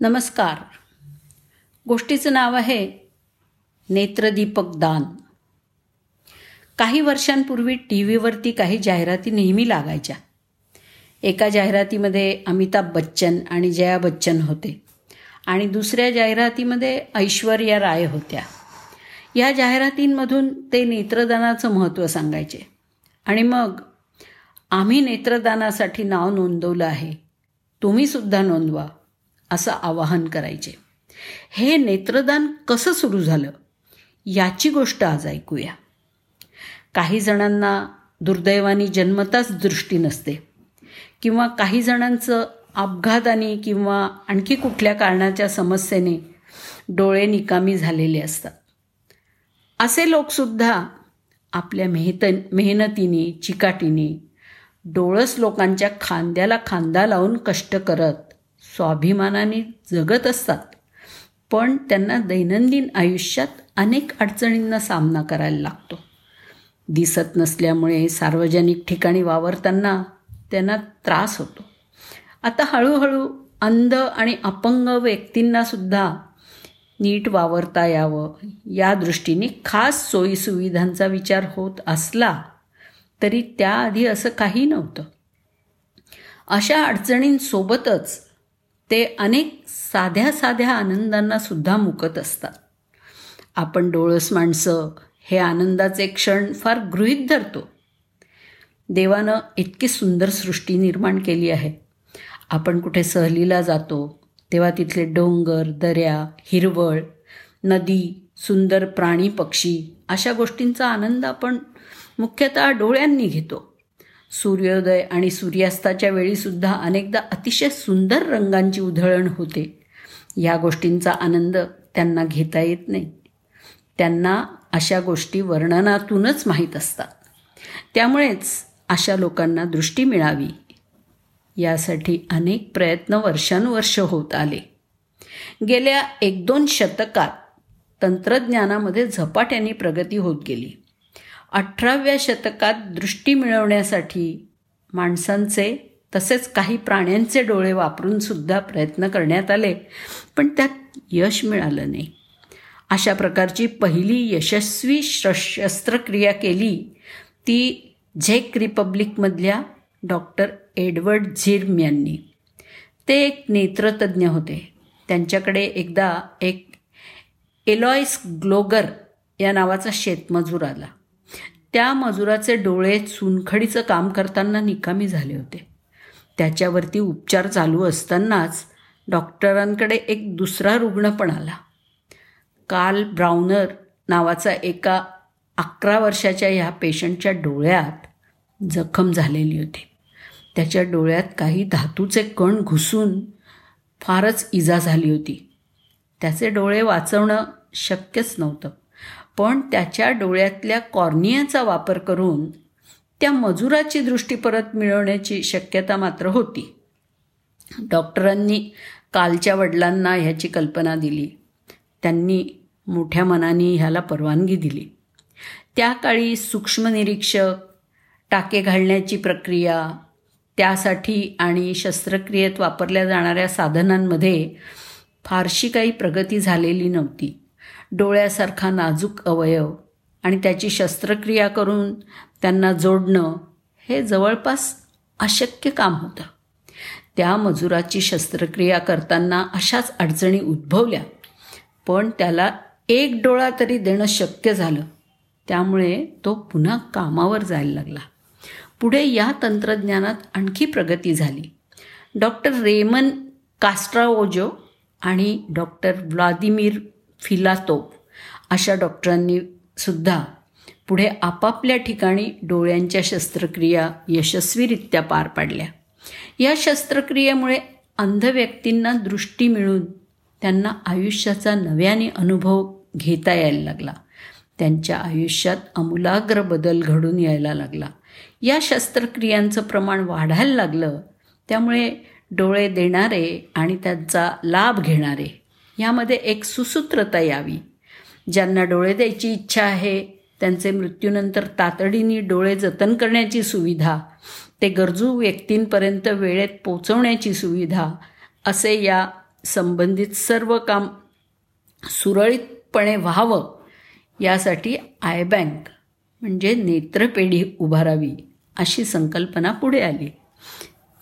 नमस्कार. गोष्टीचं नाव आहे नेत्रदीपक दान. काही वर्षांपूर्वी टी व्हीवरती काही जाहिराती नेहमी लागायच्या. एका जाहिरातीमध्ये अमिताभ बच्चन आणि जया बच्चन होते आणि दुसऱ्या जाहिरातीमध्ये ऐश्वर्या राय होत्या. या जाहिरातींमधून ते नेत्रदानाचं महत्त्व सांगायचे. आणि मग आम्ही नेत्रदानासाठी नाव नोंदवलं आहे. तुम्हीसुद्धा नोंदवा. असं आवाहन करायचे. हे नेत्रदान कसं सुरू झालं? याची गोष्ट आज ऐकूया. काही जणांना दुर्दैवानी जन्मताच दृष्टी नसते. किंवा काही जणांचं अपघाताने किंवा आणखी कुठल्या कारणाच्या समस्येने डोळे निकामी झालेले असतात. असे लोकसुद्धा आपल्या मेहत मेहनतीने चिकाटीने डोळस लोकांच्या खांद्याला खांदा लावून कष्ट करत स्वाभिमानाने जगत असतात. पण त्यांना दैनंदिन आयुष्यात अनेक अडचणींना सामना करायला लागतो. दिसत नसल्यामुळे सार्वजनिक ठिकाणी वावरताना त्यांना त्रास होतो. आता हळूहळू अंध आणि अपंग व्यक्तींनासुद्धा नीट वावरता यावं. या दृष्टीने खास सोयीसुविधांचा विचार होत असला तरी त्याआधी असं काही नव्हतं. अशा अडचणींसोबतच ते अनेक साध्या साध्या आनंदांना सुद्धा मुकत असतात. आपण डोळस माणसं हे आनंदाचे क्षण फार गृहीत धरतो. देवानं इतकी सुंदर सृष्टी निर्माण केली आहे. आपण कुठे सहलीला जातो तेव्हा तिथले डोंगर दऱ्या हिरवळ नदी सुंदर प्राणी पक्षी अशा गोष्टींचा आनंद आपण मुख्यतः डोळ्यांनी घेतो. सूर्योदय आणि सूर्यास्ताच्या वेळीसुद्धा अनेकदा अतिशय सुंदर रंगांची उधळण होते. या गोष्टींचा आनंद त्यांना घेता येत नाही. त्यांना अशा गोष्टी वर्णनातूनच माहीत असतात. त्यामुळेच अशा लोकांना दृष्टी मिळावी. यासाठी अनेक प्रयत्न वर्षानुवर्ष होत आले. गेल्या एक दोन शतकात तंत्रज्ञानामध्ये झपाट्याने प्रगती होत गेली. अठराव्या शतकात दृष्टी मिळवण्यासाठी माणसांचे तसेच काही प्राण्यांचे डोळे वापरून सुद्धा प्रयत्न करण्यात आले पण त्यात यश मिळालं नाही. अशा प्रकारची पहिली यशस्वी शस्त्रक्रिया केली ती झेक रिपब्लिकमधल्या डॉक्टर एडवर्ड झिर्म यांनी. ते एक नेत्रतज्ञ होते. त्यांच्याकडे एकदा एक एलॉइस ग्लोगर या नावाचा शेतमजूर आला. त्या मजुराचे डोळे चुनखडीचं काम करताना निकामी झाले होते. त्याच्यावरती उपचार चालू असतानाच डॉक्टरांकडे एक दुसरा रुग्ण पण आला. काल ब्राउनर नावाचा एका अकरा वर्षाच्या ह्या पेशंटच्या डोळ्यात जखम झालेली होती. त्याच्या डोळ्यात काही धातूचे कण घुसून फारच इजा झाली होती. त्याचे डोळे वाचवणं शक्यच नव्हतं. पण त्याच्या डोळ्यातल्या कॉर्नियाचा वापर करून त्या मजुराची दृष्टी परत मिळवण्याची शक्यता मात्र होती. डॉक्टरांनी कालच्या वडिलांना ह्याची कल्पना दिली. त्यांनी मोठ्या मनाने ह्याला परवानगी दिली. त्या काळी सूक्ष्मनिरीक्षक टाके घालण्याची प्रक्रिया त्यासाठी आणि शस्त्रक्रियेत वापरल्या जाणाऱ्या साधनांमध्ये फारशी काही प्रगती झालेली नव्हती. डोळ्यासारखा नाजूक अवयव आणि त्याची शस्त्रक्रिया करून त्यांना जोडणं हे जवळपास अशक्य काम होतं. त्या मजुराची शस्त्रक्रिया करताना अशाच अडचणी उद्भवल्या पण त्याला एक डोळा तरी देणं शक्य झालं. त्यामुळे तो पुन्हा कामावर जायला लागला. पुढे या तंत्रज्ञानात आणखी प्रगती झाली. डॉक्टर रेमन कास्ट्राओजो आणि डॉक्टर व्लादिमीर फिलातोप अशा डॉक्टरांनी सुद्धा पुढे आपापल्या ठिकाणी डोळ्यांच्या शस्त्रक्रिया यशस्वीरित्या पार पाडल्या. या शस्त्रक्रियेमुळे अंध व्यक्तींना दृष्टी मिळून त्यांना आयुष्याचा नव्याने अनुभव घेता यायला लागला. त्यांच्या आयुष्यात अमूलाग्र बदल घडून यायला लागला. या शस्त्रक्रियांचं प्रमाण वाढायला लागलं. त्यामुळे डोळे देणारे आणि त्यांचा लाभ घेणारे यामध्ये एक सुसूत्रता यावी. ज्यांना डोळे द्यायची इच्छा आहे त्यांचे मृत्यूनंतर तातडीने डोळे जतन करण्याची सुविधा ते गरजू व्यक्तींपर्यंत वेळेत पोचवण्याची सुविधा असे या संबंधित सर्व काम सुरळीतपणे व्हावं यासाठी आय बँक म्हणजे नेत्रपेढी उभारावी अशी संकल्पना पुढे आली.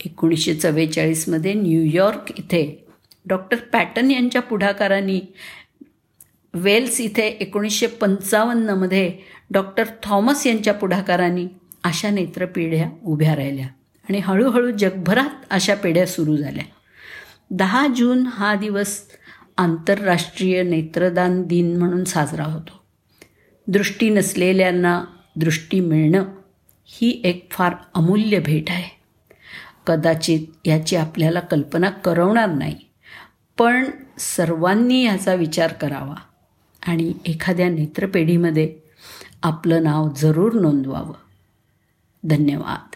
एकोणीसशे चव्वेचाळीसमध्ये न्यूयॉर्क इथे डॉक्टर पॅटन यांच्या पुढाकाराने वेल्स इथे एकोणीसशे पंचावन्नमध्ये डॉक्टर थॉमस यांच्या पुढाकाराने अशा नेत्रपेढ्या उभ्या राहिल्या आणि हळूहळू जगभरात अशा पेढ्या सुरू झाल्या. दहा जून हा दिवस आंतरराष्ट्रीय नेत्रदान दिन म्हणून साजरा होतो. दृष्टी नसलेल्यांना दृष्टी मिळणं ही एक फार अमूल्य भेट आहे. कदाचित याची आपल्याला कल्पना करवणार नाही. पण सर्वांनी याचा विचार करावा आणि एखाद्या नेत्रपेढीमध्ये आपलं नाव जरूर नोंदवावं. धन्यवाद.